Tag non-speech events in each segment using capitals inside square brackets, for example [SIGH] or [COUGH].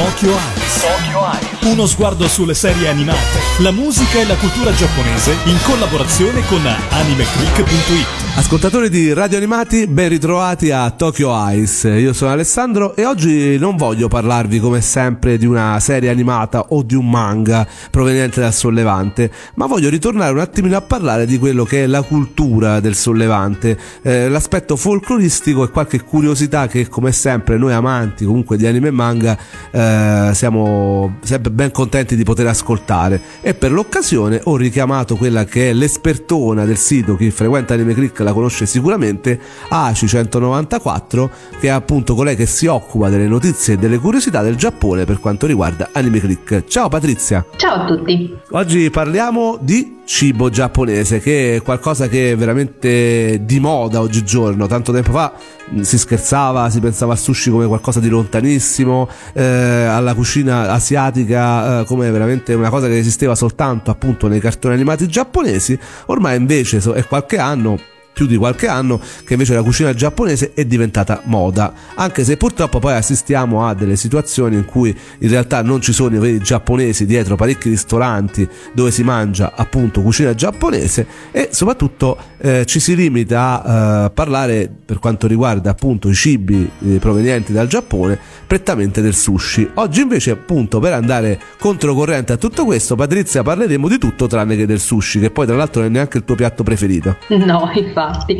Tokyo Eyes. Tokyo Eyes. Uno sguardo sulle serie animate, la musica e la cultura giapponese in collaborazione con animeclick.it. Ascoltatori di Radio Animati, ben ritrovati a Tokyo Eyes. Io sono Alessandro e oggi non voglio parlarvi come sempre di una serie animata o di un manga proveniente dal sollevante, ma voglio ritornare un attimino a parlare di quello che è la cultura del sollevante, eh, l'aspetto folcloristico e qualche curiosità che come sempre noi amanti comunque di anime e manga eh, siamo sempre ben contenti di poter ascoltare e per l'occasione ho richiamato quella che è l'espertona del sito, chi frequenta Anime Click la conosce sicuramente, ACI194 che è appunto colei che si occupa delle notizie e delle curiosità del Giappone per quanto riguarda Anime Click. Ciao Patrizia! Ciao a tutti! Oggi parliamo di cibo giapponese che è qualcosa che è veramente di moda oggigiorno, tanto tempo fa si scherzava, si pensava al sushi come qualcosa di lontanissimo, eh, alla cucina asiatica eh, come veramente una cosa che esisteva soltanto appunto nei cartoni animati giapponesi, ormai invece è qualche anno più di qualche anno che invece la cucina giapponese è diventata moda, anche se purtroppo poi assistiamo a delle situazioni in cui in realtà non ci sono i veri giapponesi dietro parecchi ristoranti dove si mangia appunto cucina giapponese e soprattutto eh, ci si limita a eh, parlare per quanto riguarda appunto i cibi eh, provenienti dal Giappone prettamente del sushi. Oggi invece appunto per andare controcorrente a tutto questo Patrizia parleremo di tutto tranne che del sushi che poi tra l'altro non è neanche il tuo piatto preferito. [LAUGHS] No, infatti infatti,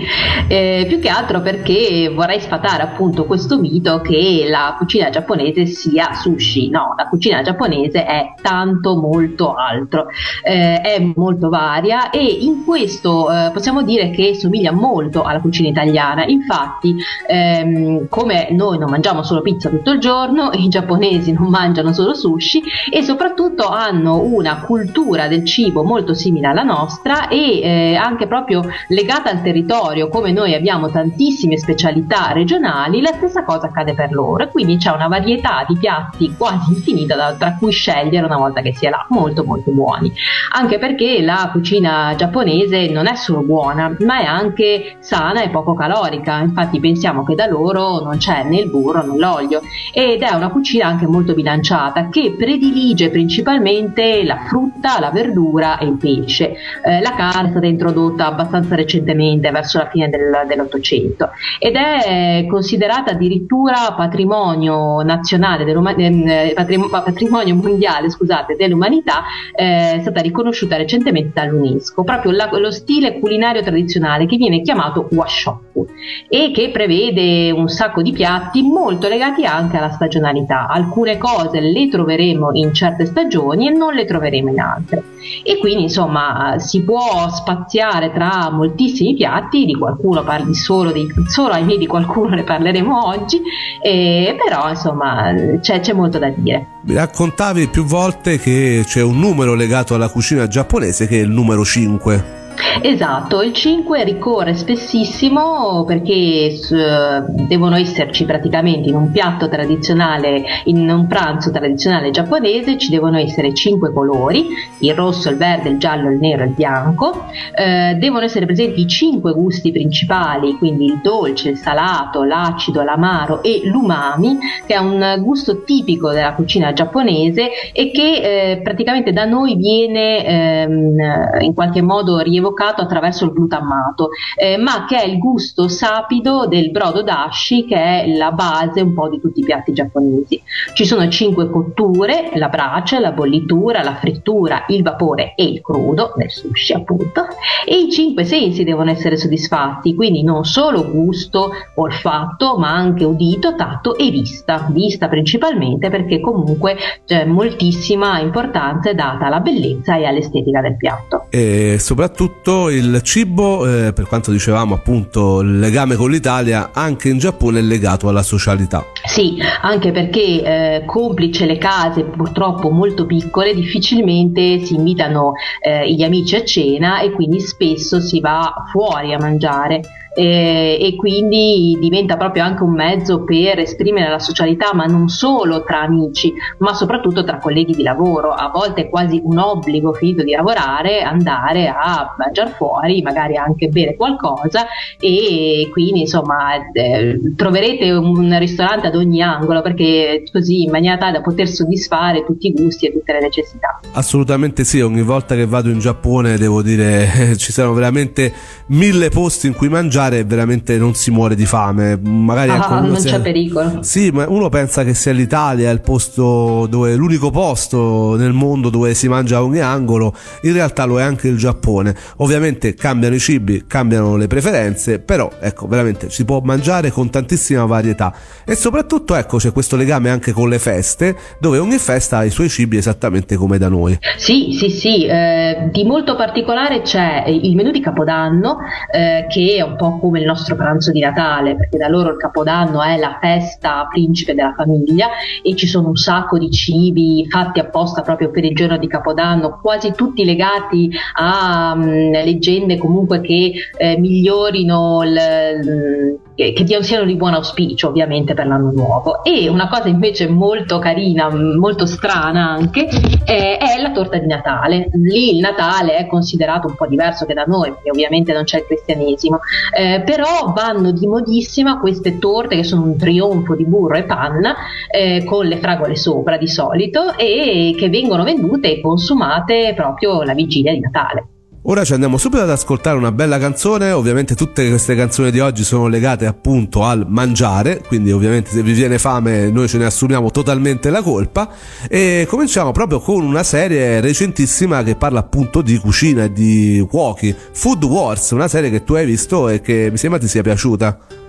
eh, più che altro perché vorrei sfatare appunto questo mito che la cucina giapponese sia sushi, no, la cucina giapponese è tanto molto altro, eh, è molto varia e in questo eh, possiamo dire che somiglia molto alla cucina italiana, infatti ehm, come noi non mangiamo solo pizza tutto il giorno, [LAUGHS] i giapponesi non mangiano solo sushi e soprattutto hanno una cultura del cibo molto simile alla nostra e eh, anche proprio legata al territorio territorio, come noi abbiamo tantissime specialità regionali, la stessa cosa accade per loro. Quindi c'è una varietà di piatti quasi infinita da, tra cui scegliere una volta che si è là, molto molto buoni. Anche perché la cucina giapponese non è solo buona, ma è anche sana e poco calorica. Infatti pensiamo che da loro non c'è né il burro né l'olio ed è una cucina anche molto bilanciata che predilige principalmente la frutta, la verdura e il pesce. Eh, la carne è stata introdotta abbastanza recentemente recente, verso la fine del, dell'Ottocento, ed è considerata addirittura patrimonio nazionale, eh, patrimonio mondiale scusate, dell'umanità, eh, è stata riconosciuta recentemente dall'UNESCO, proprio la, lo stile culinario tradizionale che viene chiamato washoku e che prevede un sacco di piatti molto legati anche alla stagionalità. Alcune cose le troveremo in certe stagioni e non le troveremo in altre. E quindi insomma si può spaziare tra moltissimi piatti piatti, di qualcuno parli solo, di, solo ahimè di qualcuno ne parleremo oggi, eh, però insomma c'è, c'è molto da dire. Raccontavi più volte che c'è un numero legato alla cucina giapponese che è il numero 5. Esatto, il 5 ricorre spessissimo perché eh, devono esserci praticamente in un piatto tradizionale, in un pranzo tradizionale giapponese, ci devono essere 5 colori, il rosso, il verde, il giallo, il nero e il bianco, eh, devono essere presenti i 5 gusti principali, quindi il dolce, il salato, l'acido, l'amaro e l'umami, che è un gusto tipico della cucina giapponese e che eh, praticamente da noi viene ehm, in qualche modo rievocato evocato attraverso il glutammato, eh, ma che è il gusto sapido del brodo dashi che è la base un po' di tutti i piatti giapponesi. Ci sono cinque cotture, la brace, la bollitura, la frittura, il vapore e il crudo, nel sushi appunto, e i cinque sensi devono essere soddisfatti, quindi non solo gusto, olfatto, ma anche udito, tatto e vista, vista principalmente perché comunque c'è moltissima importanza data alla bellezza e all'estetica del piatto. E soprattutto soprattutto il cibo, eh, per quanto dicevamo appunto il legame con l'Italia, anche in Giappone è legato alla socialità. Sì, anche perché eh, complice le case purtroppo molto piccole, difficilmente si invitano eh, gli amici a cena e quindi spesso si va fuori a mangiare eh, e quindi diventa proprio anche un mezzo per esprimere la socialità, ma non solo tra amici, ma soprattutto tra colleghi di lavoro. A volte è quasi un obbligo finito di lavorare andare a mangiare fuori, magari anche bere qualcosa e quindi insomma eh, troverete un ristorante ad ogni angolo perché così in maniera tale da poter soddisfare tutti i gusti e tutte le necessità. Assolutamente sì, ogni volta che vado in Giappone devo dire [LAUGHS] ci sono veramente mille posti in cui mangiare e veramente non si muore di fame. Magari ah, non c'è è... pericolo. Sì, ma uno pensa che sia l'Italia il posto dove l'unico posto nel mondo dove si mangia a ogni angolo, in realtà lo è anche il Giappone. Ovviamente cambiano i cibi, cambiano le preferenze, però ecco, veramente si può mangiare con tantissima varietà e soprattutto ecco c'è questo legame anche con le feste, dove ogni festa ha i suoi cibi esattamente come da noi. Sì, sì, sì, eh, di molto particolare c'è il menù di Capodanno eh, che è un po' come il nostro pranzo di Natale, perché da loro il Capodanno è la festa principe della famiglia e ci sono un sacco di cibi fatti apposta proprio per il giorno di Capodanno, quasi tutti legati a um, leggende comunque che eh, migliorino il, che siano di buon auspicio ovviamente per l'anno nuovo. E una cosa invece molto carina molto strana anche è, è, la torta di Natale. Lì il Natale è considerato un po' diverso che da noi perché ovviamente non c'è il cristianesimo eh, però vanno di modissima queste torte che sono un trionfo di burro e panna eh, con le fragole sopra di solito e che vengono vendute e consumate proprio la vigilia di Natale Ora ci andiamo subito ad ascoltare una bella canzone, ovviamente tutte queste canzoni di oggi sono legate appunto al mangiare, quindi ovviamente se vi viene fame noi ce ne assumiamo totalmente la colpa. E cominciamo proprio con una serie recentissima che parla appunto di cucina e di cuochi, Food Wars, una serie che tu hai visto e che mi sembra ti sia piaciuta.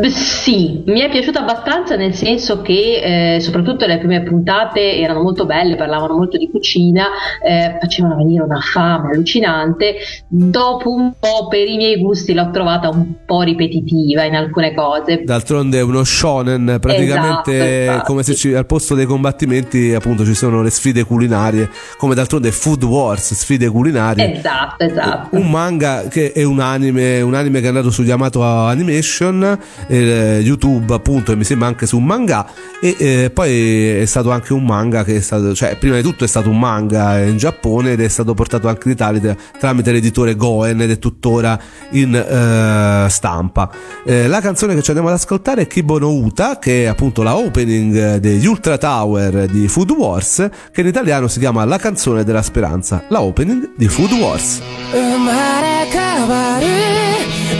Beh, sì, mi è piaciuta abbastanza nel senso che eh, soprattutto le prime puntate erano molto belle, parlavano molto di cucina, eh, facevano venire una fame allucinante. Dopo un po' per i miei gusti l'ho trovata un po' ripetitiva in alcune cose. D'altronde è uno shonen, praticamente esatto, esatto. come se ci, al posto dei combattimenti appunto ci sono le sfide culinarie, come d'altronde Food Wars, sfide culinarie. Esatto, esatto. Un manga che è un anime, un anime che è andato su Yamato Animation eh, YouTube appunto e mi sembra anche su un manga e eh, poi è stato anche un manga che è stato, cioè prima di tutto è stato un manga in Giappone ed è stato portato anche in Italia tramite l'editore Goen ed è tuttora in eh, stampa. Eh, la canzone che ci andiamo ad ascoltare è Kibo no Uta che è appunto la opening degli Ultra Tower di Food Wars che in italiano si chiama La canzone della speranza, la opening di Food Wars. し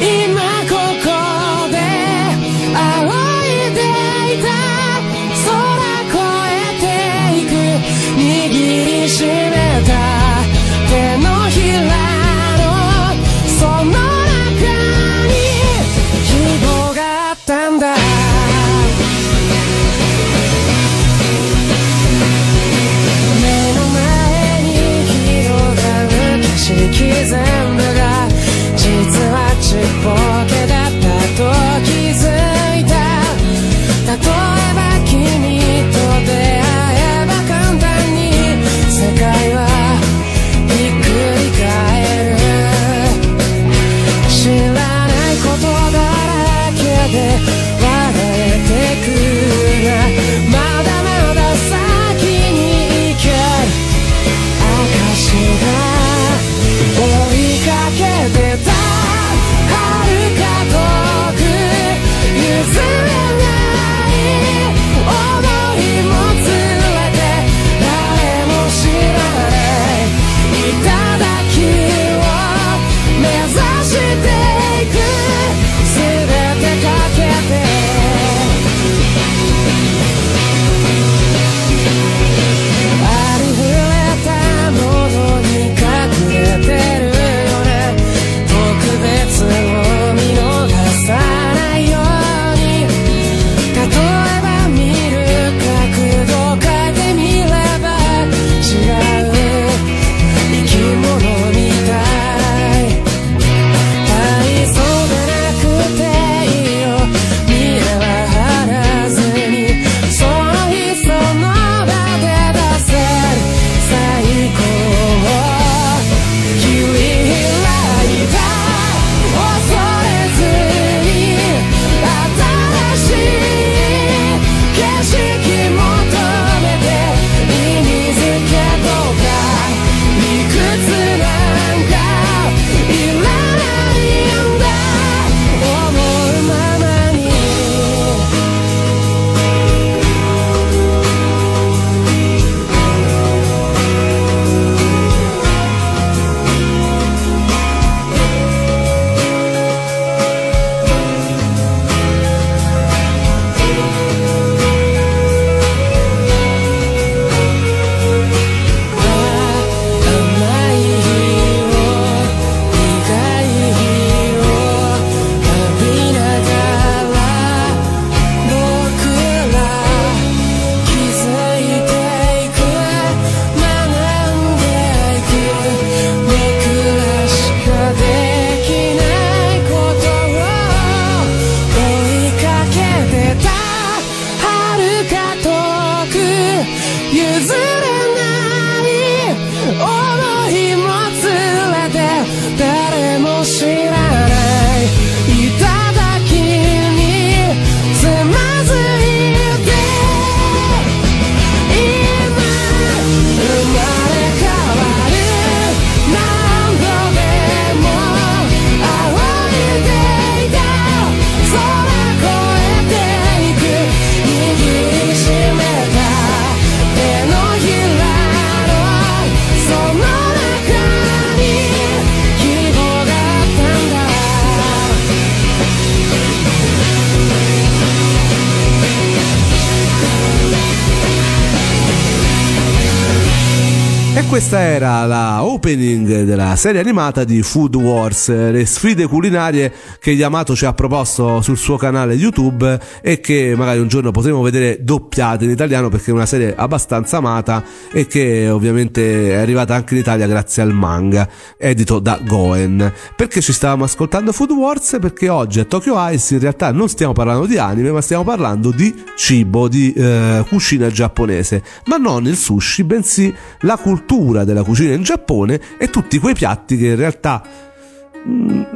questa era la opening della serie animata di Food Wars, le sfide culinarie che Yamato ci ha proposto sul suo canale YouTube e che magari un giorno potremo vedere doppiate in italiano perché è una serie abbastanza amata e che ovviamente è arrivata anche in Italia grazie al manga edito da Goen. Perché ci stavamo ascoltando Food Wars? Perché oggi a Tokyo Ice in realtà non stiamo parlando di anime ma stiamo parlando di cibo, di eh, cucina giapponese, ma non il sushi, bensì la cultura cultura della cucina in Giappone e tutti quei piatti che in realtà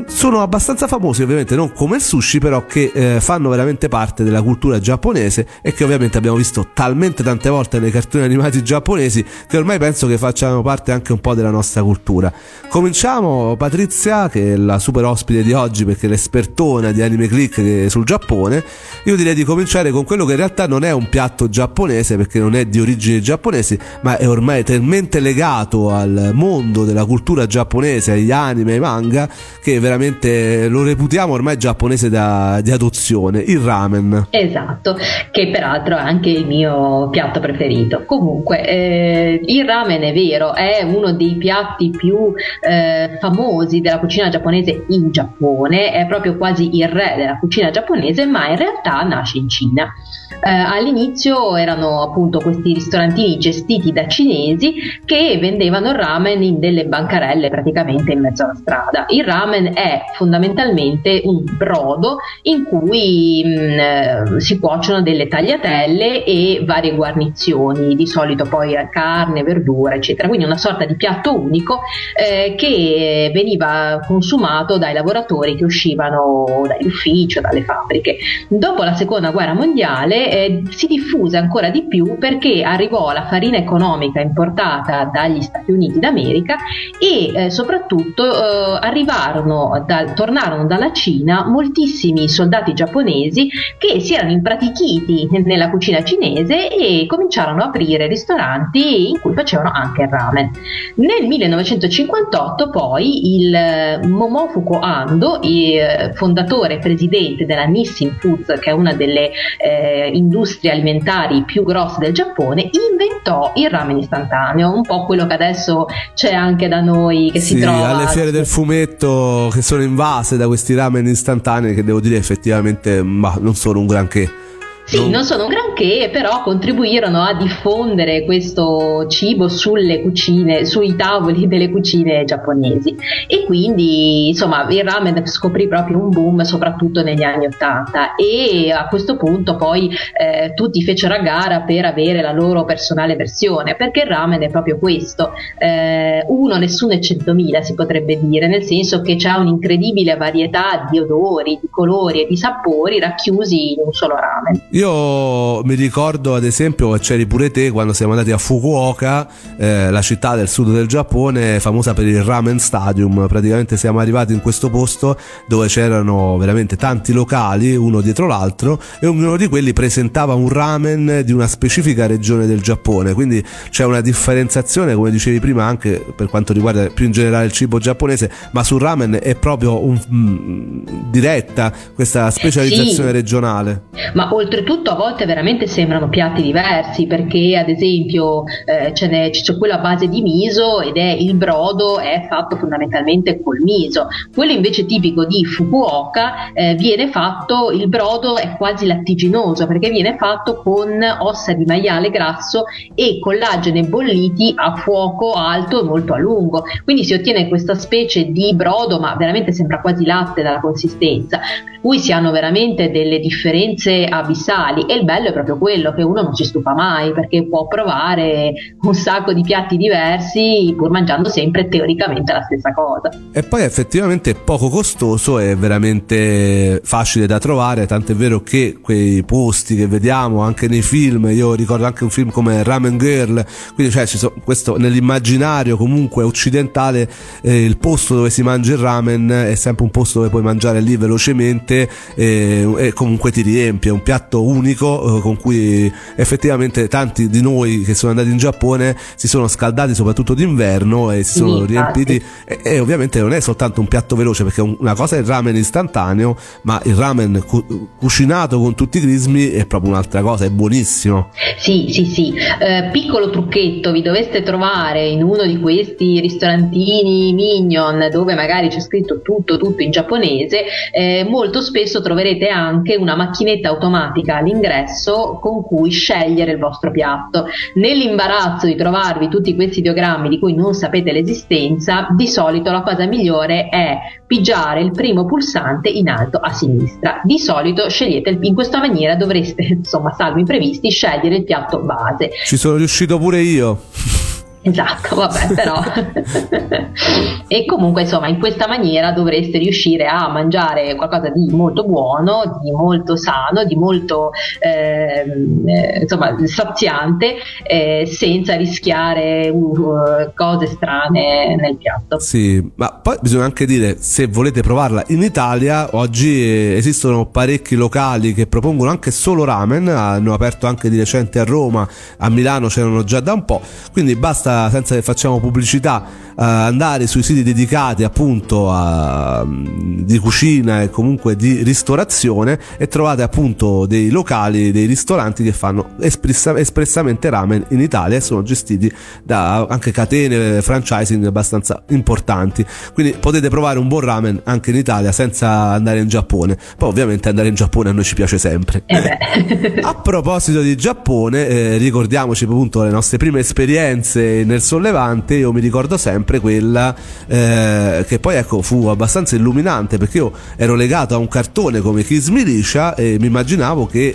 sono abbastanza famosi ovviamente non come il sushi però che eh, fanno veramente parte della cultura giapponese e che ovviamente abbiamo visto talmente tante volte nei cartoni animati giapponesi che ormai penso che facciano parte anche un po' della nostra cultura. Cominciamo Patrizia che è la super ospite di oggi perché è l'espertona di Anime Click sul Giappone. Io direi di cominciare con quello che in realtà non è un piatto giapponese perché non è di origini giapponesi ma è ormai talmente legato al mondo della cultura giapponese agli anime, ai manga che veramente lo reputiamo ormai giapponese da, di adozione, il ramen. Esatto, che peraltro è anche il mio piatto preferito. Comunque, eh, il ramen è vero, è uno dei piatti più eh, famosi della cucina giapponese in Giappone, è proprio quasi il re della cucina giapponese, ma in realtà nasce in Cina. Eh, all'inizio erano appunto questi ristorantini gestiti da cinesi che vendevano il ramen in delle bancarelle praticamente in mezzo alla strada. Il ramen è fondamentalmente un brodo in cui mh, mm, eh, si cuociono delle tagliatelle e varie guarnizioni, di solito poi carne, verdura, eccetera. Quindi una sorta di piatto unico eh, che veniva consumato dai lavoratori che uscivano dagli uffici o dalle fabbriche. Dopo la seconda guerra mondiale eh, si diffuse ancora di più perché arrivò la farina economica importata dagli Stati Uniti d'America e eh, soprattutto eh, arrivarono da, tornarono dalla Cina moltissimi soldati giapponesi che si erano impratichiti nella cucina cinese e cominciarono a aprire ristoranti in cui facevano anche il ramen. Nel 1958 poi il eh, Momofuku Ando, il eh, fondatore e presidente della Nissin Foods, che è una delle eh, industrie alimentari più grosse del Giappone, inventò il ramen istantaneo, un po' quello che adesso c'è anche da noi, che sì, si trova alle fiere del fumetto che sono invase da questi ramen istantanei che devo dire effettivamente ma non sono un granché. Sì, non... non sono un granché, però contribuirono a diffondere questo cibo sulle cucine, sui tavoli delle cucine giapponesi. E quindi, insomma, il ramen scoprì proprio un boom, soprattutto negli anni Ottanta. E a questo punto poi eh, tutti fecero a gara per avere la loro personale versione, perché il ramen è proprio questo. Eh, uno, nessuno è centomila, si potrebbe dire, nel senso che c'è un'incredibile varietà di odori, di colori e di sapori racchiusi in un solo ramen. Io mi ricordo ad esempio che c'eri pure te quando siamo andati a Fukuoka, eh, la città del sud del Giappone, famosa per il Ramen Stadium. Praticamente siamo arrivati in questo posto dove c'erano veramente tanti locali, uno dietro l'altro, e ognuno di quelli presentava un ramen di una specifica regione del Giappone. Quindi c'è una differenziazione, come dicevi prima, anche per quanto riguarda più in generale il cibo giapponese, ma sul ramen è proprio un, mh, diretta questa specializzazione sì. regionale. Ma oltretutto oltretutto a volte veramente sembrano piatti diversi perché ad esempio eh, c'è, c'è quello a base di miso ed è il brodo è fatto fondamentalmente col miso. Quello invece tipico di Fukuoka eh, viene fatto il brodo è quasi lattiginoso perché viene fatto con ossa di maiale grasso e collagene bolliti a fuoco alto e molto a lungo. Quindi si ottiene questa specie di brodo ma veramente sembra quasi latte dalla consistenza. Per cui si hanno veramente delle differenze abissali e il bello è proprio quello, che uno non si stufa mai perché può provare un sacco di piatti diversi pur mangiando sempre teoricamente la stessa cosa. E poi effettivamente è poco costoso e veramente facile da trovare, tant'è vero che quei posti che vediamo anche nei film, io ricordo anche un film come Ramen Girl, quindi cioè ci sono, questo nell'immaginario comunque occidentale eh, il posto dove si mangia il ramen è sempre un posto dove puoi mangiare lì velocemente eh, e comunque ti riempie, è un piatto unico eh, con cui effettivamente tanti di noi che sono andati in Giappone si sono scaldati soprattutto d'inverno e si sono sì, riempiti e, e, ovviamente non è soltanto un piatto veloce perché una cosa è il ramen istantaneo ma il ramen cu- cucinato con tutti i crismi è proprio un'altra cosa, è buonissimo. Sì, sì, sì. Eh, piccolo trucchetto, vi doveste trovare in uno di questi ristorantini minion dove magari c'è scritto tutto, tutto in giapponese, eh, molto spesso troverete anche una macchinetta automatica all'ingresso con cui scegliere il vostro piatto. Nell'imbarazzo di trovarvi tutti questi ideogrammi di cui non sapete l'esistenza, di solito la cosa migliore è pigiare il primo pulsante in alto a sinistra. Di solito scegliete il, in questa maniera dovreste, [LAUGHS] insomma, salvo imprevisti, scegliere il piatto base. Ci sono riuscito pure io. [LAUGHS] [LAUGHS] Esatto, vabbè, però. [LAUGHS] e comunque, insomma, in questa maniera dovreste riuscire a mangiare qualcosa di molto buono, di molto sano, di molto ehm, eh, insomma, saziante, eh, senza rischiare uh, cose strane nel piatto. Sì, ma poi bisogna anche dire, se volete provarla in Italia, oggi eh, esistono parecchi locali che propongono anche solo ramen, hanno aperto anche di recente a Roma, a Milano c'erano già da un po', quindi basta senza, che facciamo pubblicità, andare sui siti dedicati appunto a, di cucina e comunque di ristorazione e trovate appunto dei locali, dei ristoranti che fanno espressa, espressamente ramen in Italia e sono gestiti da anche catene franchising abbastanza importanti. Quindi potete provare un buon ramen anche in Italia senza andare in Giappone. Poi ovviamente andare in Giappone a noi ci piace sempre. Eh [LAUGHS] a proposito di Giappone, eh, ricordiamoci appunto le nostre prime esperienze nel sollevante io mi ricordo sempre quella eh, che poi ecco fu abbastanza illuminante perché io ero legato a un cartone come Kiss Militia e mi immaginavo che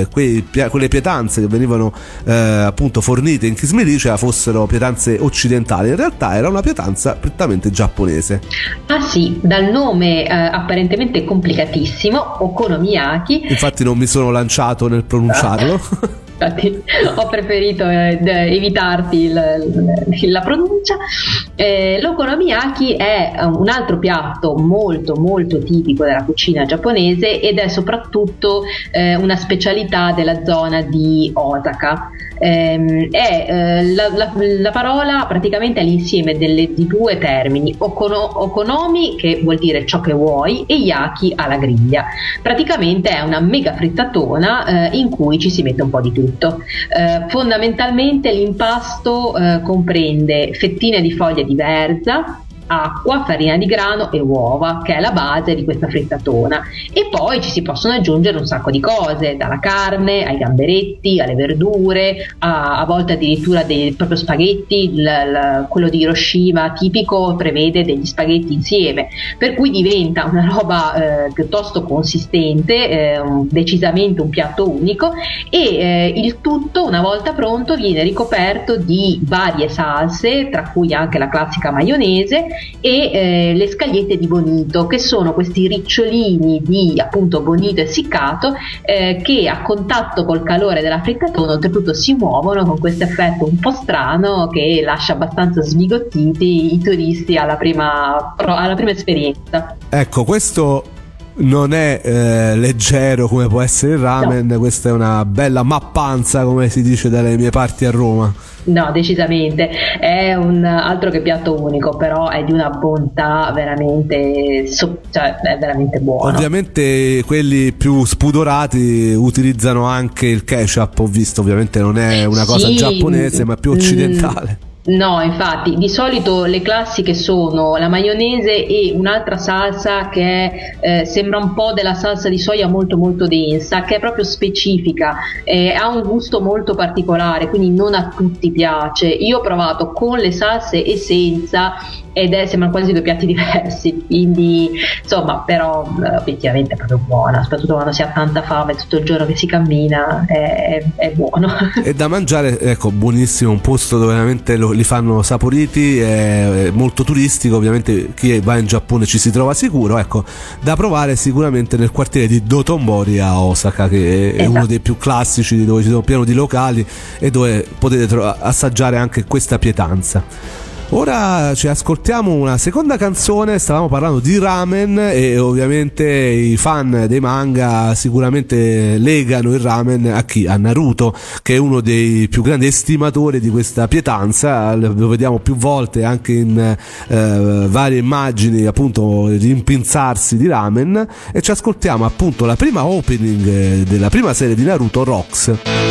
eh, quei, quelle pietanze che venivano eh, appunto fornite in Kiss Militia fossero pietanze occidentali. In realtà era una pietanza prettamente giapponese. Ah sì dal nome eh, apparentemente complicatissimo Okonomiyaki. Infatti non mi sono lanciato nel pronunciarlo [LAUGHS] [LAUGHS] infatti ho preferito eh, evitarti il, il, la pronuncia. Eh, l'okonomiyaki è un altro piatto molto molto tipico della cucina giapponese ed è soprattutto eh, una specialità della zona di Osaka. Eh, è, la, la, la, parola praticamente è l'insieme delle, di due termini, okono, okonomi che vuol dire ciò che vuoi e yaki alla griglia. Praticamente è una mega frittatona eh, in cui ci si mette un po' di tutto. Eh, fondamentalmente l'impasto eh, comprende fettine di foglie di verza, acqua, farina di grano e uova, che è la base di questa frittatona. E poi ci si possono aggiungere un sacco di cose, dalla carne ai gamberetti, alle verdure, a, a volte addirittura dei proprio spaghetti, l, l, quello di Hiroshima tipico prevede degli spaghetti insieme, per cui diventa una roba eh, piuttosto consistente, eh, decisamente un piatto unico e eh, il tutto una volta pronto viene ricoperto di varie salse, tra cui anche la classica maionese e eh, le scagliette di bonito, che sono questi ricciolini di appunto bonito essiccato eh, che a contatto col calore della frittatona oltretutto si muovono con questo effetto un po' strano che lascia abbastanza sbigottiti i turisti alla prima, alla prima esperienza. Ecco, questo non è eh, leggero come può essere il ramen, no. questa è una bella mappanza come si dice dalle mie parti a Roma. No, decisamente, è un altro che piatto unico, però è di una bontà veramente, cioè, è veramente buono. Ovviamente quelli più spudorati utilizzano anche il ketchup, ho visto, ovviamente non è una cosa sì, giapponese, ma più occidentale. Mm No, infatti, di solito le classiche sono la maionese e un'altra salsa che eh, sembra un po' della salsa di soia molto molto densa, che è proprio specifica, eh, ha un gusto molto particolare, quindi non a tutti piace. Io ho provato con le salse e senza ed è, sembrano quasi due piatti [LAUGHS] diversi, quindi insomma, però eh, obiettivamente è proprio buona, soprattutto quando si ha tanta fame tutto il giorno che si cammina, è, è buono. [LAUGHS] E da mangiare, ecco, buonissimo, un posto dove veramente lo, li fanno saporiti, è molto turistico, ovviamente chi va in Giappone ci si trova sicuro, ecco, da provare sicuramente nel quartiere di Dotonbori a Osaka, che è esatto. uno dei più classici, dove ci sono pieno di locali e dove potete tro- assaggiare anche questa pietanza. Ora ci ascoltiamo una seconda canzone, stavamo parlando di ramen e ovviamente i fan dei manga sicuramente legano il ramen a chi? A Naruto che è uno dei più grandi estimatori di questa pietanza, lo vediamo più volte anche in eh, varie immagini appunto rimpinzarsi di ramen e ci ascoltiamo appunto la prima opening della prima serie di Naruto Rocks.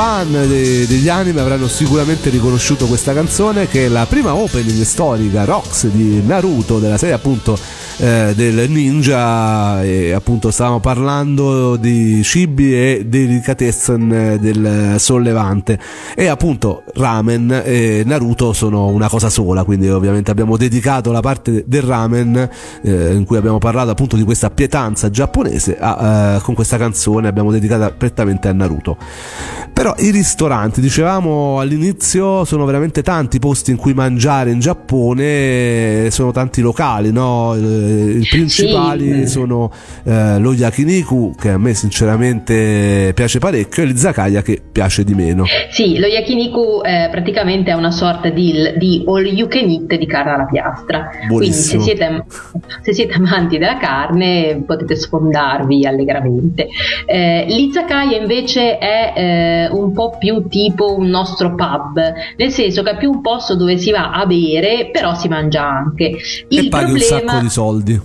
Fan de- degli anime avranno sicuramente riconosciuto questa canzone che è la prima opening storica Rox di Naruto della serie appunto eh, del ninja e appunto stavamo parlando di cibi e delicatessen del sollevante e appunto ramen e Naruto sono una cosa sola quindi ovviamente abbiamo dedicato la parte del ramen eh, in cui abbiamo parlato appunto di questa pietanza giapponese a, eh, con questa canzone abbiamo dedicata prettamente a Naruto però i ristoranti dicevamo all'inizio sono veramente tanti posti in cui mangiare in Giappone sono tanti locali no? Eh, i principali sì. sono eh, lo yakiniku che a me sinceramente piace parecchio e l'izakaya che piace di meno. Sì lo yakiniku eh, praticamente è una sorta di, di all you can eat di carne alla piastra. Buonissimo. quindi se siete, se siete, amanti della carne potete sfondarvi allegramente. Eh, l'izakaya invece è eh, un po' più tipo un nostro pub nel senso che è più un posto dove si va a bere però si mangia anche. Il e paghi problema... un sacco di soldi balde.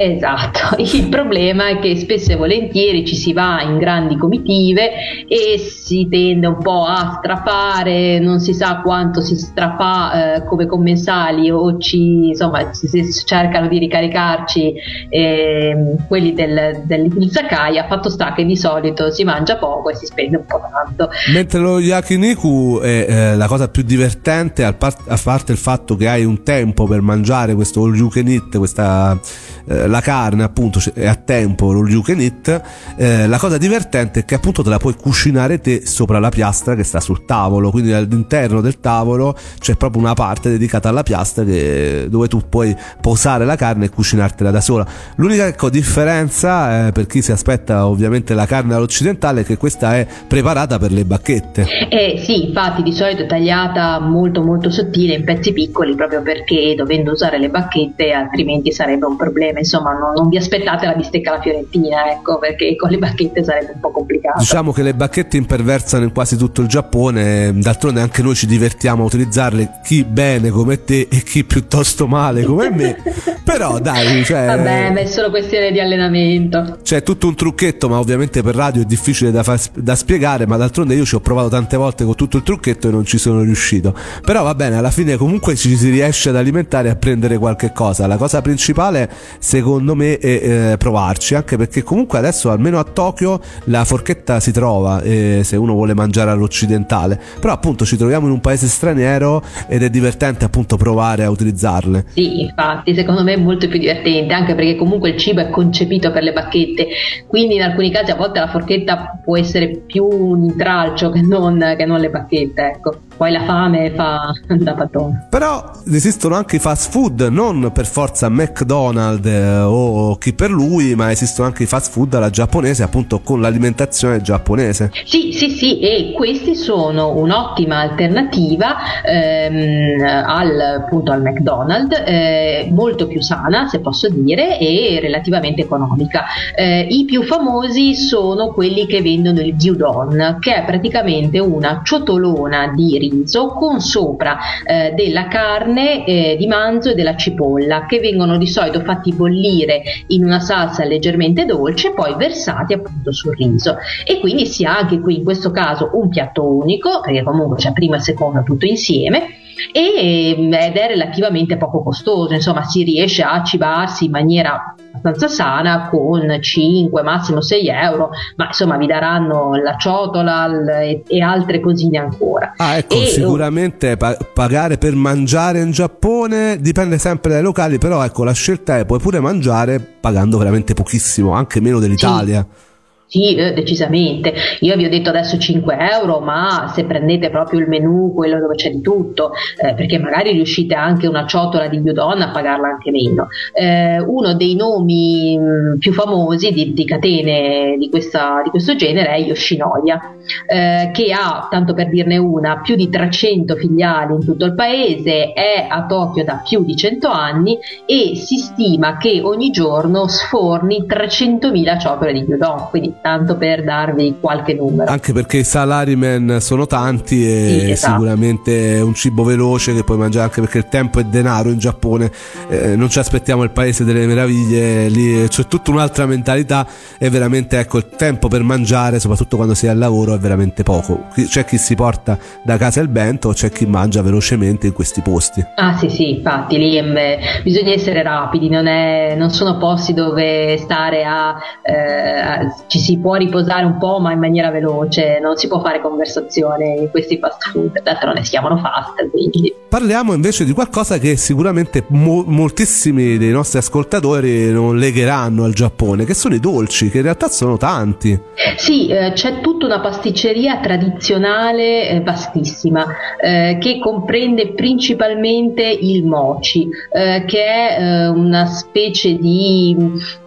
Esatto, [LAUGHS] il problema è che spesso e volentieri ci si va in grandi comitive e si tende un po' a strafare, non si sa quanto si strappa eh, come commensali o ci, insomma, si, si cercano di ricaricarci eh, quelli del, dell'Izakaya, fatto sta che di solito si mangia poco e si spende un po' tanto. Mentre lo yakiniku è eh, la cosa più divertente, a, parte il fatto che hai un tempo per mangiare questo all you can eat, questa eh, la carne appunto è a tempo all you can eat eh, la cosa divertente è che appunto te la puoi cucinare te sopra la piastra che sta sul tavolo. Quindi all'interno del tavolo c'è proprio una parte dedicata alla piastra che, dove tu puoi posare la carne e cucinartela da sola. L'unica ecco, differenza eh, per chi si aspetta ovviamente la carne all'occidentale è che questa è preparata per le bacchette. Eh sì infatti di solito è tagliata molto molto sottile in pezzi piccoli proprio perché dovendo usare le bacchette altrimenti sarebbe un problema insomma insomma non, non, vi aspettate la bistecca alla fiorentina, ecco, perché con le bacchette sarebbe un po' complicato. Diciamo che le bacchette imperversano in quasi tutto il Giappone, d'altronde anche noi ci divertiamo a utilizzarle, chi bene come te e chi piuttosto male come me. [LAUGHS] Però dai, cioè... Vabbè, è solo questione di allenamento. C'è tutto un trucchetto, ma ovviamente per radio è difficile da, far, da spiegare, ma d'altronde io ci ho provato tante volte con tutto il trucchetto e non ci sono riuscito. Però va bene, alla fine comunque ci si riesce ad alimentare e a prendere qualche cosa. La cosa principale, secondo secondo me è eh, provarci anche perché comunque adesso almeno a Tokyo la forchetta si trova eh, se uno vuole mangiare all'occidentale. Però appunto ci troviamo in un paese straniero ed è divertente appunto provare a utilizzarle. Sì infatti secondo me è molto più divertente anche perché comunque il cibo è concepito per le bacchette. Quindi in alcuni casi a volte la forchetta può essere più un intralcio che non, che non le bacchette ecco poi la fame fa [LAUGHS] da padrone. Però esistono anche i fast food, non per forza McDonald's eh, o chi per lui, ma esistono anche i fast food alla giapponese, appunto con l'alimentazione giapponese. Sì, sì, sì, e questi sono un'ottima alternativa ehm, al, appunto, al McDonald's, eh, molto più sana, se posso dire, e relativamente economica. Eh, I più famosi sono quelli che vendono il gyudon, che è praticamente una ciotolona di riso riso con sopra eh, della carne eh, di manzo e della cipolla che vengono di solito fatti bollire in una salsa leggermente dolce poi versati appunto sul riso. E quindi si ha anche qui in questo caso un piatto unico perché comunque c'è prima e seconda tutto insieme e, ed è relativamente poco costoso, insomma si riesce a cibarsi in maniera abbastanza sana con 5, massimo 6 euro, ma insomma vi daranno la ciotola e, e altre cosine ancora. Ah ecco, e, sicuramente pa- pagare per mangiare in Giappone dipende sempre dai locali, però ecco la scelta è puoi pure mangiare pagando veramente pochissimo, anche meno dell'Italia. Sì. Sì, eh, decisamente. Io vi ho detto adesso 5 euro, ma se prendete proprio il menù, quello dove c'è di tutto, eh, perché magari riuscite anche una ciotola di Udon a pagarla anche meno. Eh, uno dei nomi mm, più famosi di, di catene di, questa, di, questo genere è Yoshinoya, eh, che ha, tanto per dirne una, più di 300 filiali in tutto il paese, è a Tokyo da più di 100 anni e si stima che ogni giorno sforni 300.000 ciotole di Udon. Quindi tanto per darvi qualche numero. Anche perché i salarimen sono tanti e sì, esatto. sicuramente è un cibo veloce che puoi mangiare anche perché il tempo è denaro in Giappone, eh, non ci aspettiamo il paese delle meraviglie, lì c'è tutta un'altra mentalità e veramente ecco il tempo per mangiare, soprattutto quando sei al lavoro, è veramente poco. C'è chi si porta da casa il bento, c'è chi mangia velocemente in questi posti. Ah sì sì, infatti lì eh, bisogna essere rapidi, non, è, non, sono posti dove stare a, eh, ci si può riposare un po' ma in maniera veloce, non si può fare conversazione in questi fast food, d'altronde si chiamano fast quindi. Parliamo invece di qualcosa che sicuramente mo- moltissimi dei nostri ascoltatori non legheranno al Giappone, che sono i dolci, che in realtà sono tanti. Sì, eh, c'è tutta una pasticceria tradizionale eh, vastissima eh, che comprende principalmente il mochi, eh, che è eh, una specie di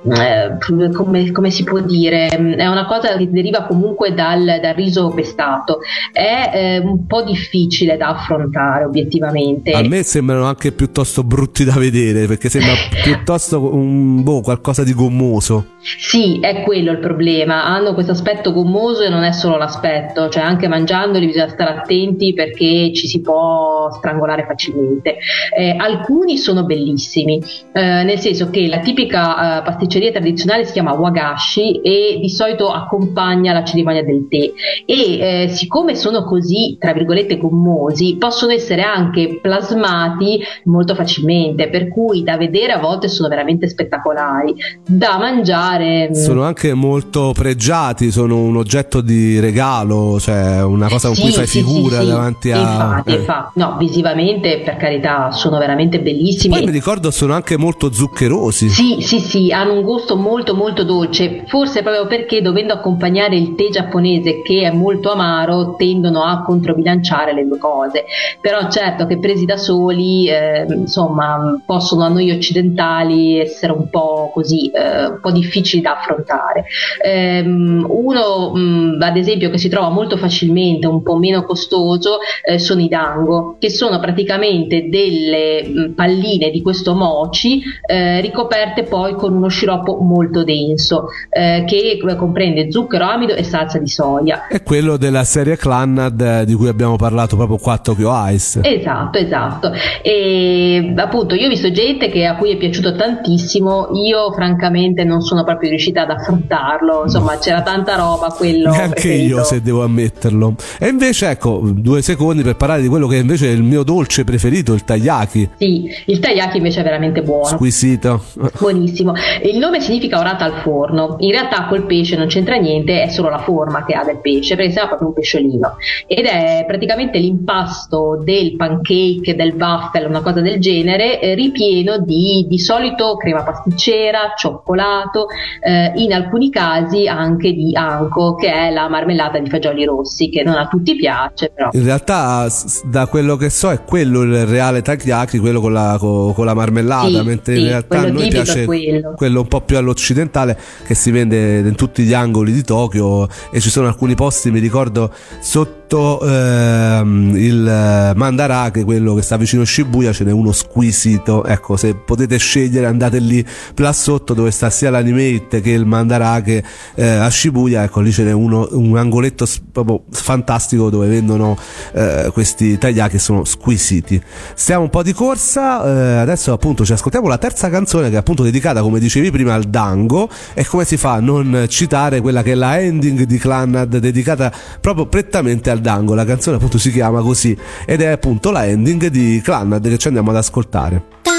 eh, come, come, si può dire, è una cosa che deriva comunque dal, dal riso pestato, è un po' difficile da affrontare obiettivamente. A me sembrano anche piuttosto brutti da vedere perché sembra [LAUGHS] piuttosto un, boh, qualcosa di gommoso. Sì, è quello il problema. Hanno questo aspetto gommoso e non è solo l'aspetto, cioè anche mangiandoli bisogna stare attenti perché ci si può strangolare facilmente. Eh, alcuni sono bellissimi, eh, nel senso che la tipica eh, pasticceria tradizionale si chiama wagashi e di solito accompagna la cerimonia del tè e eh, siccome sono così, tra virgolette, gommosi, possono essere anche plasmati molto facilmente, per cui da vedere a volte sono veramente spettacolari, da mangiare. Mm. Sono anche molto pregiati, sono un oggetto di regalo, cioè una cosa con sì, cui fai sì, figura sì, davanti a. Infatti, eh. infatti, no, visivamente per carità sono veramente bellissimi. Poi mi ricordo sono anche molto zuccherosi. Sì, sì, sì, hanno un gusto molto molto dolce, forse proprio perché dovendo accompagnare il tè giapponese che è molto amaro tendono a controbilanciare le due cose. Però certo che presi da soli, eh, insomma, possono a noi occidentali essere un po' così, eh, un po' difficili da affrontare. Um, uno, um, ad esempio, che si trova molto facilmente, un po' meno costoso, eh, sono i dango, che sono praticamente delle um, palline di questo mochi eh, ricoperte poi con uno sciroppo molto denso, eh, che comprende zucchero, amido e salsa di soia. È quello della serie Clannad di cui abbiamo parlato proprio qua a Tokyo Ice. Esatto, esatto. E appunto, io ho visto gente che, a cui è piaciuto tantissimo, io francamente non sono proprio riuscita ad affrontarlo. Insomma, c'era tanta roba quello. Anche io, se devo ammetterlo. E invece, ecco, due secondi per parlare di quello che invece è il mio dolce preferito, il tagliaki. Sì, il tagliaki invece è veramente buono. Squisito. Buonissimo. Il nome significa orata al forno. In realtà col pesce non c'entra niente, è solo la forma che ha del pesce, perché sembra proprio un pesciolino. Ed è praticamente l'impasto del pancake, del waffle, una cosa del genere, eh, ripieno di, di solito crema pasticcera, cioccolato, eh, in alcuni casi anche di anco, che è la marmellata di fagioli rossi, che non a tutti piace. Però. In realtà, da quello che so, è quello il reale tagliaki, quello con la, con, con la marmellata, sì, mentre sì, in realtà a noi piace quello. quello. un po' più all'occidentale che si vende in tutti gli angoli di Tokyo e ci sono alcuni posti, mi ricordo, sotto detto ehm, il Mandarake, quello che sta vicino a Shibuya, ce n'è uno squisito. Ecco, se potete scegliere, andate lì là sotto dove sta sia l'animate che il Mandarake eh, a Shibuya. Ecco, lì ce n'è uno, un angoletto proprio fantastico dove vendono eh, questi tagliati che sono squisiti. Stiamo un po' di corsa. Eh, adesso, appunto, ci ascoltiamo la terza canzone che è appunto dedicata, come dicevi prima, al Dango. E come si fa a non citare quella che è la ending di Clannad dedicata proprio prettamente al Dango, la canzone appunto si chiama così ed è appunto la ending di Clannad che ci andiamo ad ascoltare.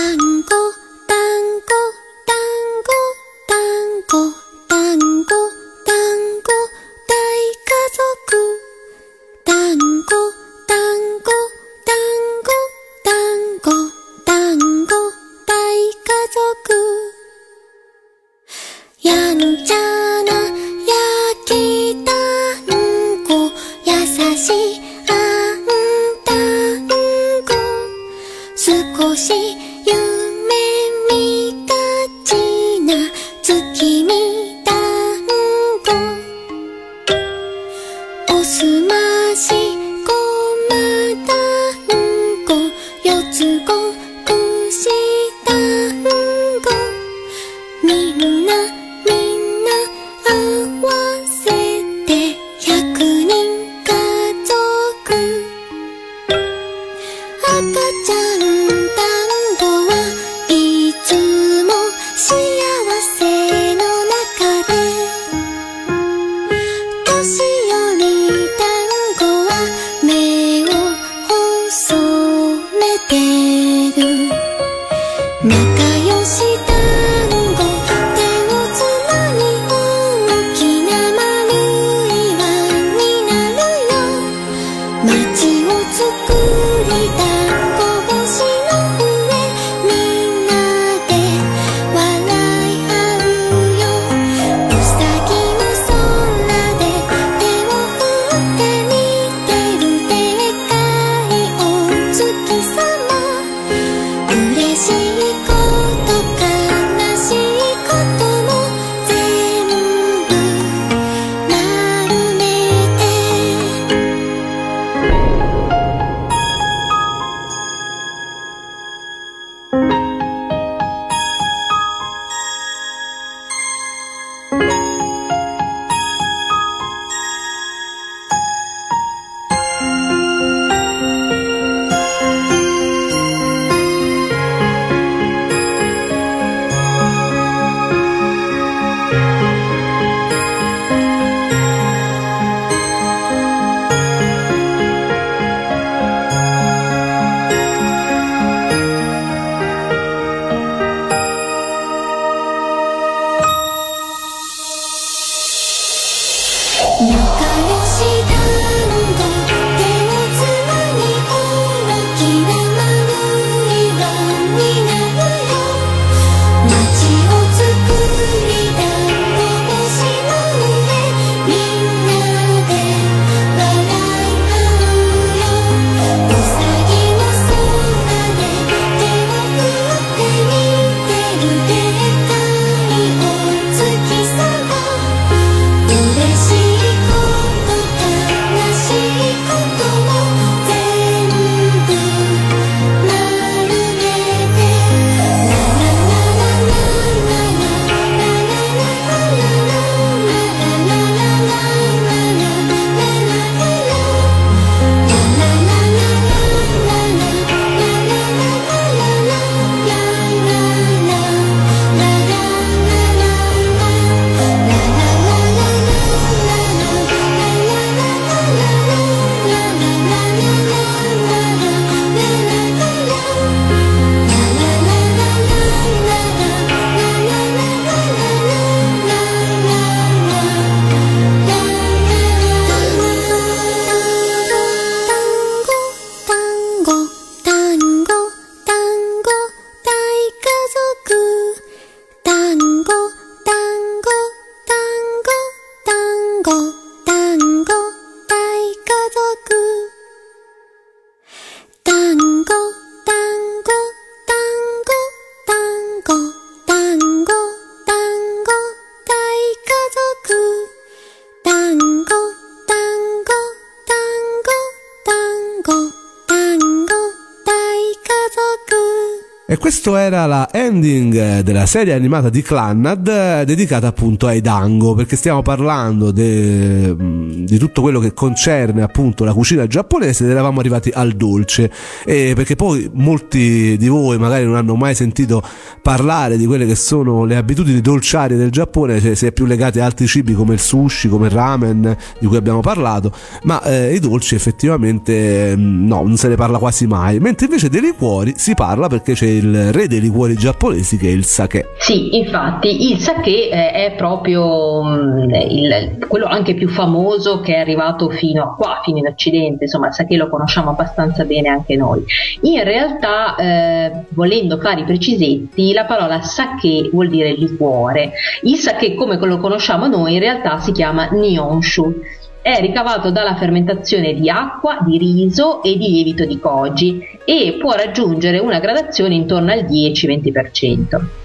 E questo era la ending della serie animata di Clannad dedicata appunto ai dango, perché stiamo parlando de, di tutto quello che concerne appunto la cucina giapponese ed eravamo arrivati al dolce. E perché poi molti di voi magari non hanno mai sentito parlare di quelle che sono le abitudini dolciarie del Giappone, cioè si è più legati a altri cibi come il sushi, come il ramen di cui abbiamo parlato, ma eh, i dolci effettivamente no, non se ne parla quasi mai, mentre invece dei liquori si parla perché c'è il re dei liquori giapponesi che è il sake. Sì, infatti il sake eh, è proprio mh, il, quello anche più famoso che è arrivato fino a qua, fino in Occidente, insomma il sake lo conosciamo abbastanza bene anche noi. In realtà, eh, volendo fare i precisetti, la parola sake vuol dire liquore. Il sake come lo conosciamo noi in realtà si chiama Nihonshu è ricavato dalla fermentazione di acqua, di riso e di lievito di koji e può raggiungere una gradazione intorno al 10-20%.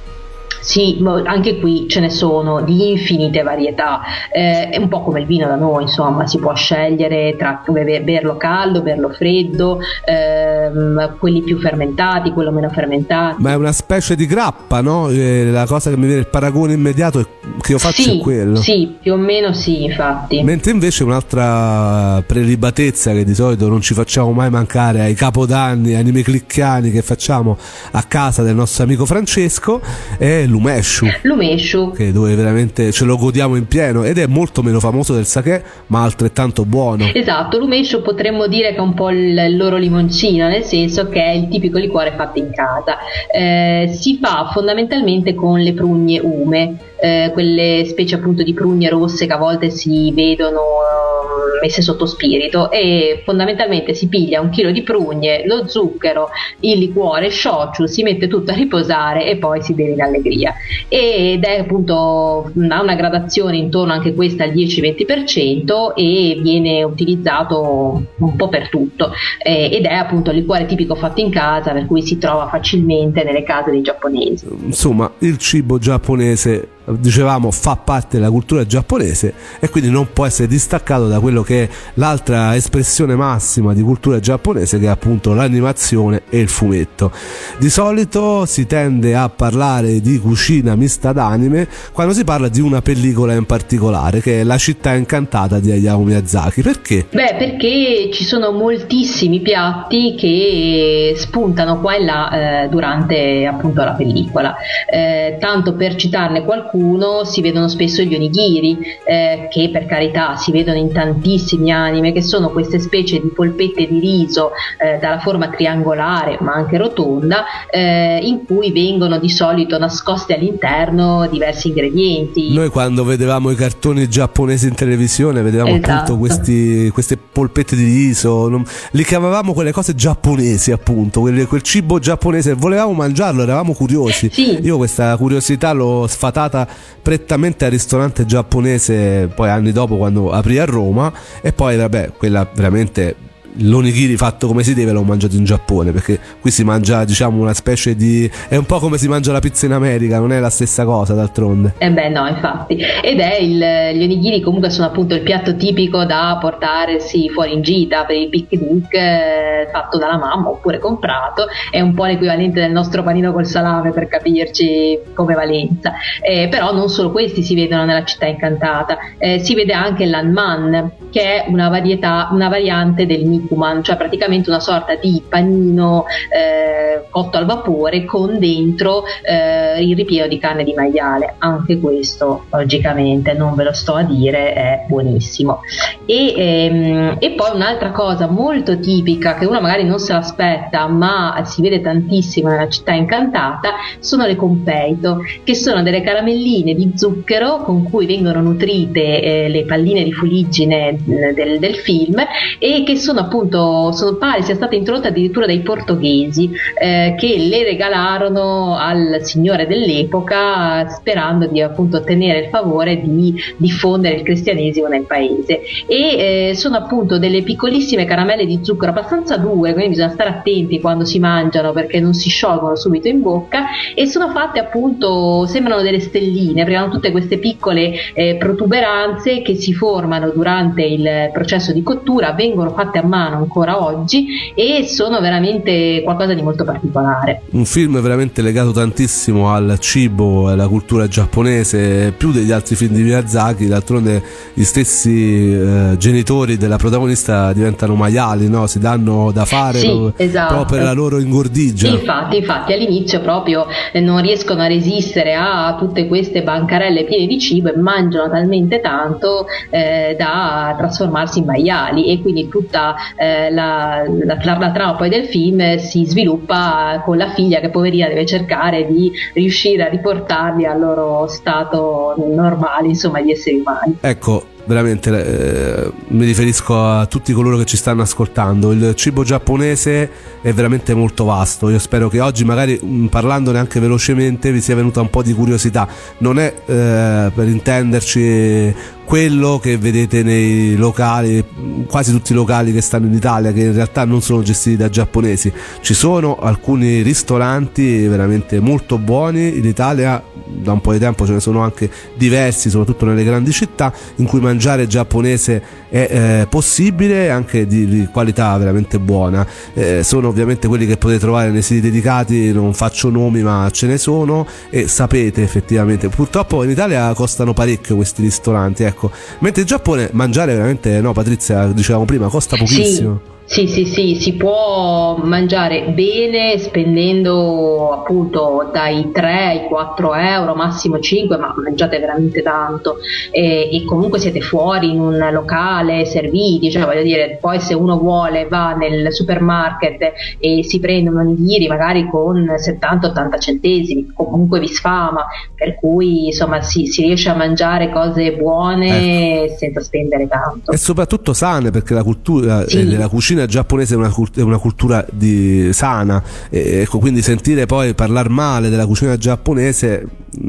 Sì, anche qui ce ne sono di infinite varietà, eh, è un po' come il vino da noi, insomma, si può scegliere tra berlo caldo, berlo freddo, ehm, quelli più fermentati, quello meno fermentato. Ma è una specie di grappa, no? Eh, la cosa che mi viene il paragone immediato che io faccio sì, è quello. Sì, più o meno sì, infatti. Mentre invece un'altra prelibatezza che di solito non ci facciamo mai mancare ai capodanni, anime clicchiani che facciamo a casa del nostro amico Francesco è l'umeshu. L'umeshu. Che dove veramente ce lo godiamo in pieno ed è molto meno famoso del sake, ma altrettanto buono. Esatto, l'umeshu potremmo dire che è un po' il loro limoncino, nel senso che è il tipico liquore fatto in casa. Eh, si fa fondamentalmente con le prugne ume. Eh, quelle specie appunto di prugne rosse che a volte si vedono uh, messe sotto spirito e fondamentalmente si piglia un chilo di prugne, lo zucchero, il liquore, shochu, si mette tutto a riposare e poi si beve in allegria ed è appunto ha una gradazione intorno anche questa al 10-20% e viene utilizzato un po' per tutto eh, ed è appunto il liquore tipico fatto in casa per cui si trova facilmente nelle case dei giapponesi. Insomma, il cibo giapponese dicevamo fa parte della cultura giapponese e quindi non può essere distaccato da quello che è l'altra espressione massima di cultura giapponese che è appunto l'animazione e il fumetto. Di solito si tende a parlare di cucina mista d'anime quando si parla di una pellicola in particolare che è La città incantata di Hayao Miyazaki. Perché? Beh, perché ci sono moltissimi piatti che spuntano qua e là eh, durante appunto la pellicola. Eh, tanto per citarne qualcuno, si vedono spesso gli onigiri, eh, che per carità si vedono in tantissimi anime, che sono queste specie di polpette di riso eh, dalla forma triangolare ma anche rotonda, eh, in cui vengono di solito nascosti all'interno diversi ingredienti. Noi quando vedevamo i cartoni giapponesi in televisione vedevamo Esatto. appunto questi, queste polpette di riso, non- li chiamavamo quelle cose giapponesi appunto, quel, quel cibo giapponese, volevamo mangiarlo, eravamo curiosi. Sì. Io questa curiosità l'ho sfatata prettamente al ristorante giapponese poi anni dopo quando aprì a Roma e poi vabbè quella veramente l'onigiri fatto come si deve l'ho mangiato in Giappone perché qui si mangia diciamo una specie di è un po' come si mangia la pizza in America non è la stessa cosa d'altronde Eh beh no, infatti. Ed è il, gli onigiri comunque sono appunto il piatto tipico da portarsi fuori in gita per il picnic eh, fatto dalla mamma oppure comprato. È un po' l'equivalente del nostro panino col salame per capirci come valenza. Eh, però non solo questi si vedono nella città incantata, Eh, si vede anche l'anman che è una varietà, una variante del nikuman, cioè praticamente una sorta di panino eh, cotto al vapore con dentro eh, il ripieno di carne di maiale. Anche questo, logicamente, non ve lo sto a dire, è buonissimo. E, ehm, e poi un'altra cosa molto tipica che uno magari non se l'aspetta, ma si vede tantissimo nella città incantata, sono le compeito, che sono delle caramelline di zucchero con cui vengono nutrite eh, le palline di fuliggine eh, del, del film e che sono appunto, sono, pare sia stata introdotta addirittura dai portoghesi eh, che le regalarono al signore dell'epoca sperando di appunto ottenere il favore di diffondere il cristianesimo nel paese. E eh, sono appunto delle piccolissime caramelle di zucchero abbastanza dure quindi bisogna stare attenti quando si mangiano perché non si sciolgono subito in bocca e sono fatte appunto sembrano delle stelline abbiamo tutte queste piccole eh, protuberanze che si formano durante il processo di cottura vengono fatte a mano ancora oggi e sono veramente qualcosa di molto particolare un film veramente legato tantissimo al cibo e alla cultura giapponese, più degli altri film di Miyazaki, d'altronde gli stessi eh, genitori della protagonista diventano maiali, no? si danno da fare Sì, proprio, esatto. proprio per la loro ingordigia. Infatti, infatti, all'inizio proprio eh, non riescono a resistere a tutte queste bancarelle piene di cibo e mangiano talmente tanto eh, da trasformarsi in maiali e quindi tutta eh, la, la, la- trama poi del film si sviluppa con la figlia che poverina deve cercare di riuscire a riportarli al loro stato normale, insomma, di esseri umani. Ecco, veramente eh, mi riferisco a tutti coloro che ci stanno ascoltando. Il cibo giapponese è veramente molto vasto. Io spero che oggi, magari mh, parlandone anche velocemente, vi sia venuta un po' di curiosità. Non è eh, per intenderci quello che vedete nei locali, quasi tutti i locali che stanno in Italia, che in realtà non sono gestiti da giapponesi. Ci sono alcuni ristoranti veramente molto buoni in Italia, da un po' di tempo ce ne sono anche diversi, soprattutto nelle grandi città, in cui mangiare giapponese è eh, possibile e anche di, di qualità veramente buona. Eh, sono ovviamente quelli che potete trovare nei siti dedicati, non faccio nomi ma ce ne sono e sapete effettivamente. Purtroppo in Italia costano parecchio questi ristoranti, ecco. Mentre in Giappone mangiare veramente, no Patrizia, dicevamo prima, costa pochissimo. Sì, sì, sì, si può mangiare bene spendendo appunto dai 3 ai 4 euro, massimo 5, ma mangiate veramente tanto e, e comunque siete fuori in un locale serviti, cioè voglio dire, poi se uno vuole va nel supermarket e si prende un onigiri magari con 70-80 centesimi, comunque vi sfama, per cui insomma si, si riesce a mangiare cose buone senza spendere tanto. E soprattutto sane perché la cultura Sì. eh, della cucina giapponese è una, è una cultura di- sana, E, ecco, quindi sentire poi parlare male della cucina giapponese,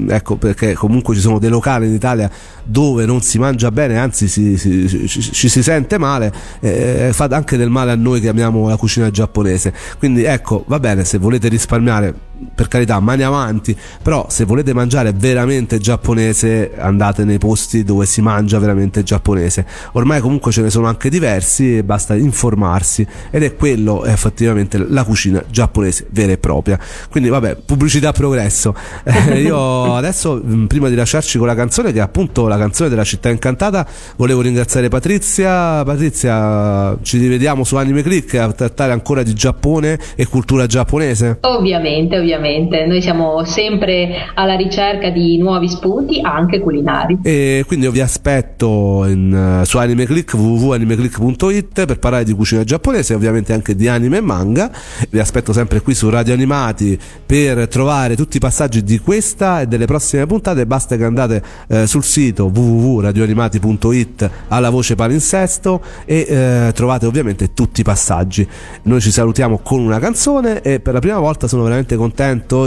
ecco perché comunque ci sono dei locali in Italia dove non si mangia bene, anzi si- si- ci, ci- si sente male, eh, fa anche del male a noi che amiamo la cucina giapponese. Quindi ecco, va bene, se volete risparmiare, per carità, mani avanti, però se volete mangiare veramente giapponese andate nei posti dove si mangia veramente giapponese. Ormai comunque ce ne sono anche diversi, basta informarsi ed è quello è effettivamente la cucina giapponese vera e propria. Quindi vabbè, pubblicità progresso. [LAUGHS] Eh, io adesso mh, prima di lasciarci con la canzone che è appunto la canzone della città incantata, volevo ringraziare Patrizia. Patrizia, ci rivediamo su Anime Click a trattare ancora di Giappone e cultura giapponese. Ovviamente, ovviamente, noi siamo sempre alla ricerca di nuovi spunti anche culinari. E quindi io vi aspetto in, eh, su AnimeClick www.animeclick.it per parlare di cucina giapponese e ovviamente anche di anime e manga. Vi aspetto sempre qui su Radio Animati per trovare tutti i passaggi di questa e delle prossime puntate. Basta che andate eh, sul sito www.radioanimati.it alla voce palinsesto e eh, trovate ovviamente tutti i passaggi. Noi ci salutiamo con una canzone e per la prima volta sono veramente contento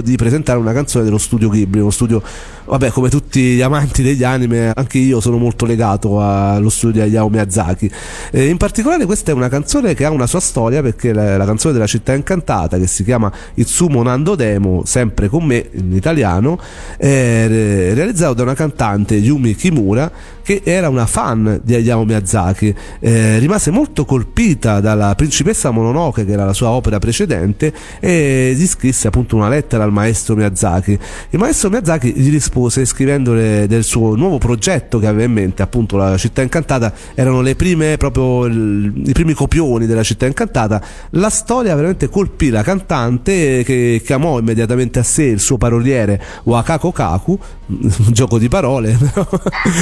di presentare una canzone dello studio Ghibli, uno studio vabbè come tutti gli amanti degli anime anche io sono molto legato allo studio di Hayao Miyazaki. Eh, in particolare questa è una canzone che ha una sua storia perché la, la canzone della città incantata che si chiama Itsumo Nando Demo sempre con me in italiano è re- realizzato da una cantante Yumi Kimura che era una fan di Hayao Miyazaki Eh, rimase molto colpita dalla principessa Mononoke che era la sua opera precedente e gli scrisse appunto una lettera al maestro Miyazaki. Il maestro Miyazaki gli rispose scrivendole del suo nuovo progetto che aveva in mente appunto la città incantata. Erano le prime proprio i primi copioni della città incantata. La storia veramente colpì la cantante che chiamò immediatamente a sé il suo paroliere Wakako Kaku un gioco di parole [LAUGHS] però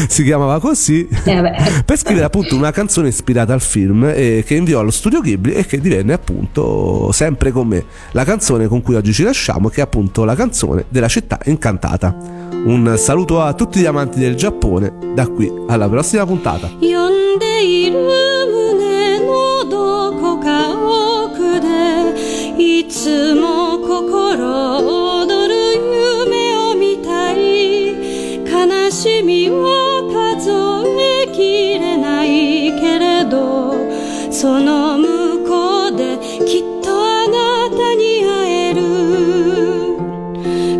si chiamava così Eh, vabbè. per scrivere appunto una canzone ispirata al film eh, che inviò allo studio Ghibli e che divenne appunto sempre con me la canzone con cui oggi ci lasciamo che è appunto la canzone della città incantata un saluto a tutti gli amanti del Giappone da qui alla prossima puntata 呼んでいる胸のどこか奥でいつも その向こうできっとあなたに会える。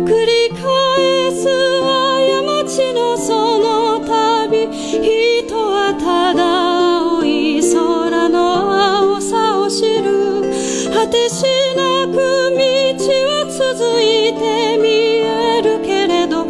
繰り返す過ちのその旅。人はただ青い空の青さを知る。果てしなく道は続いて見えるけれど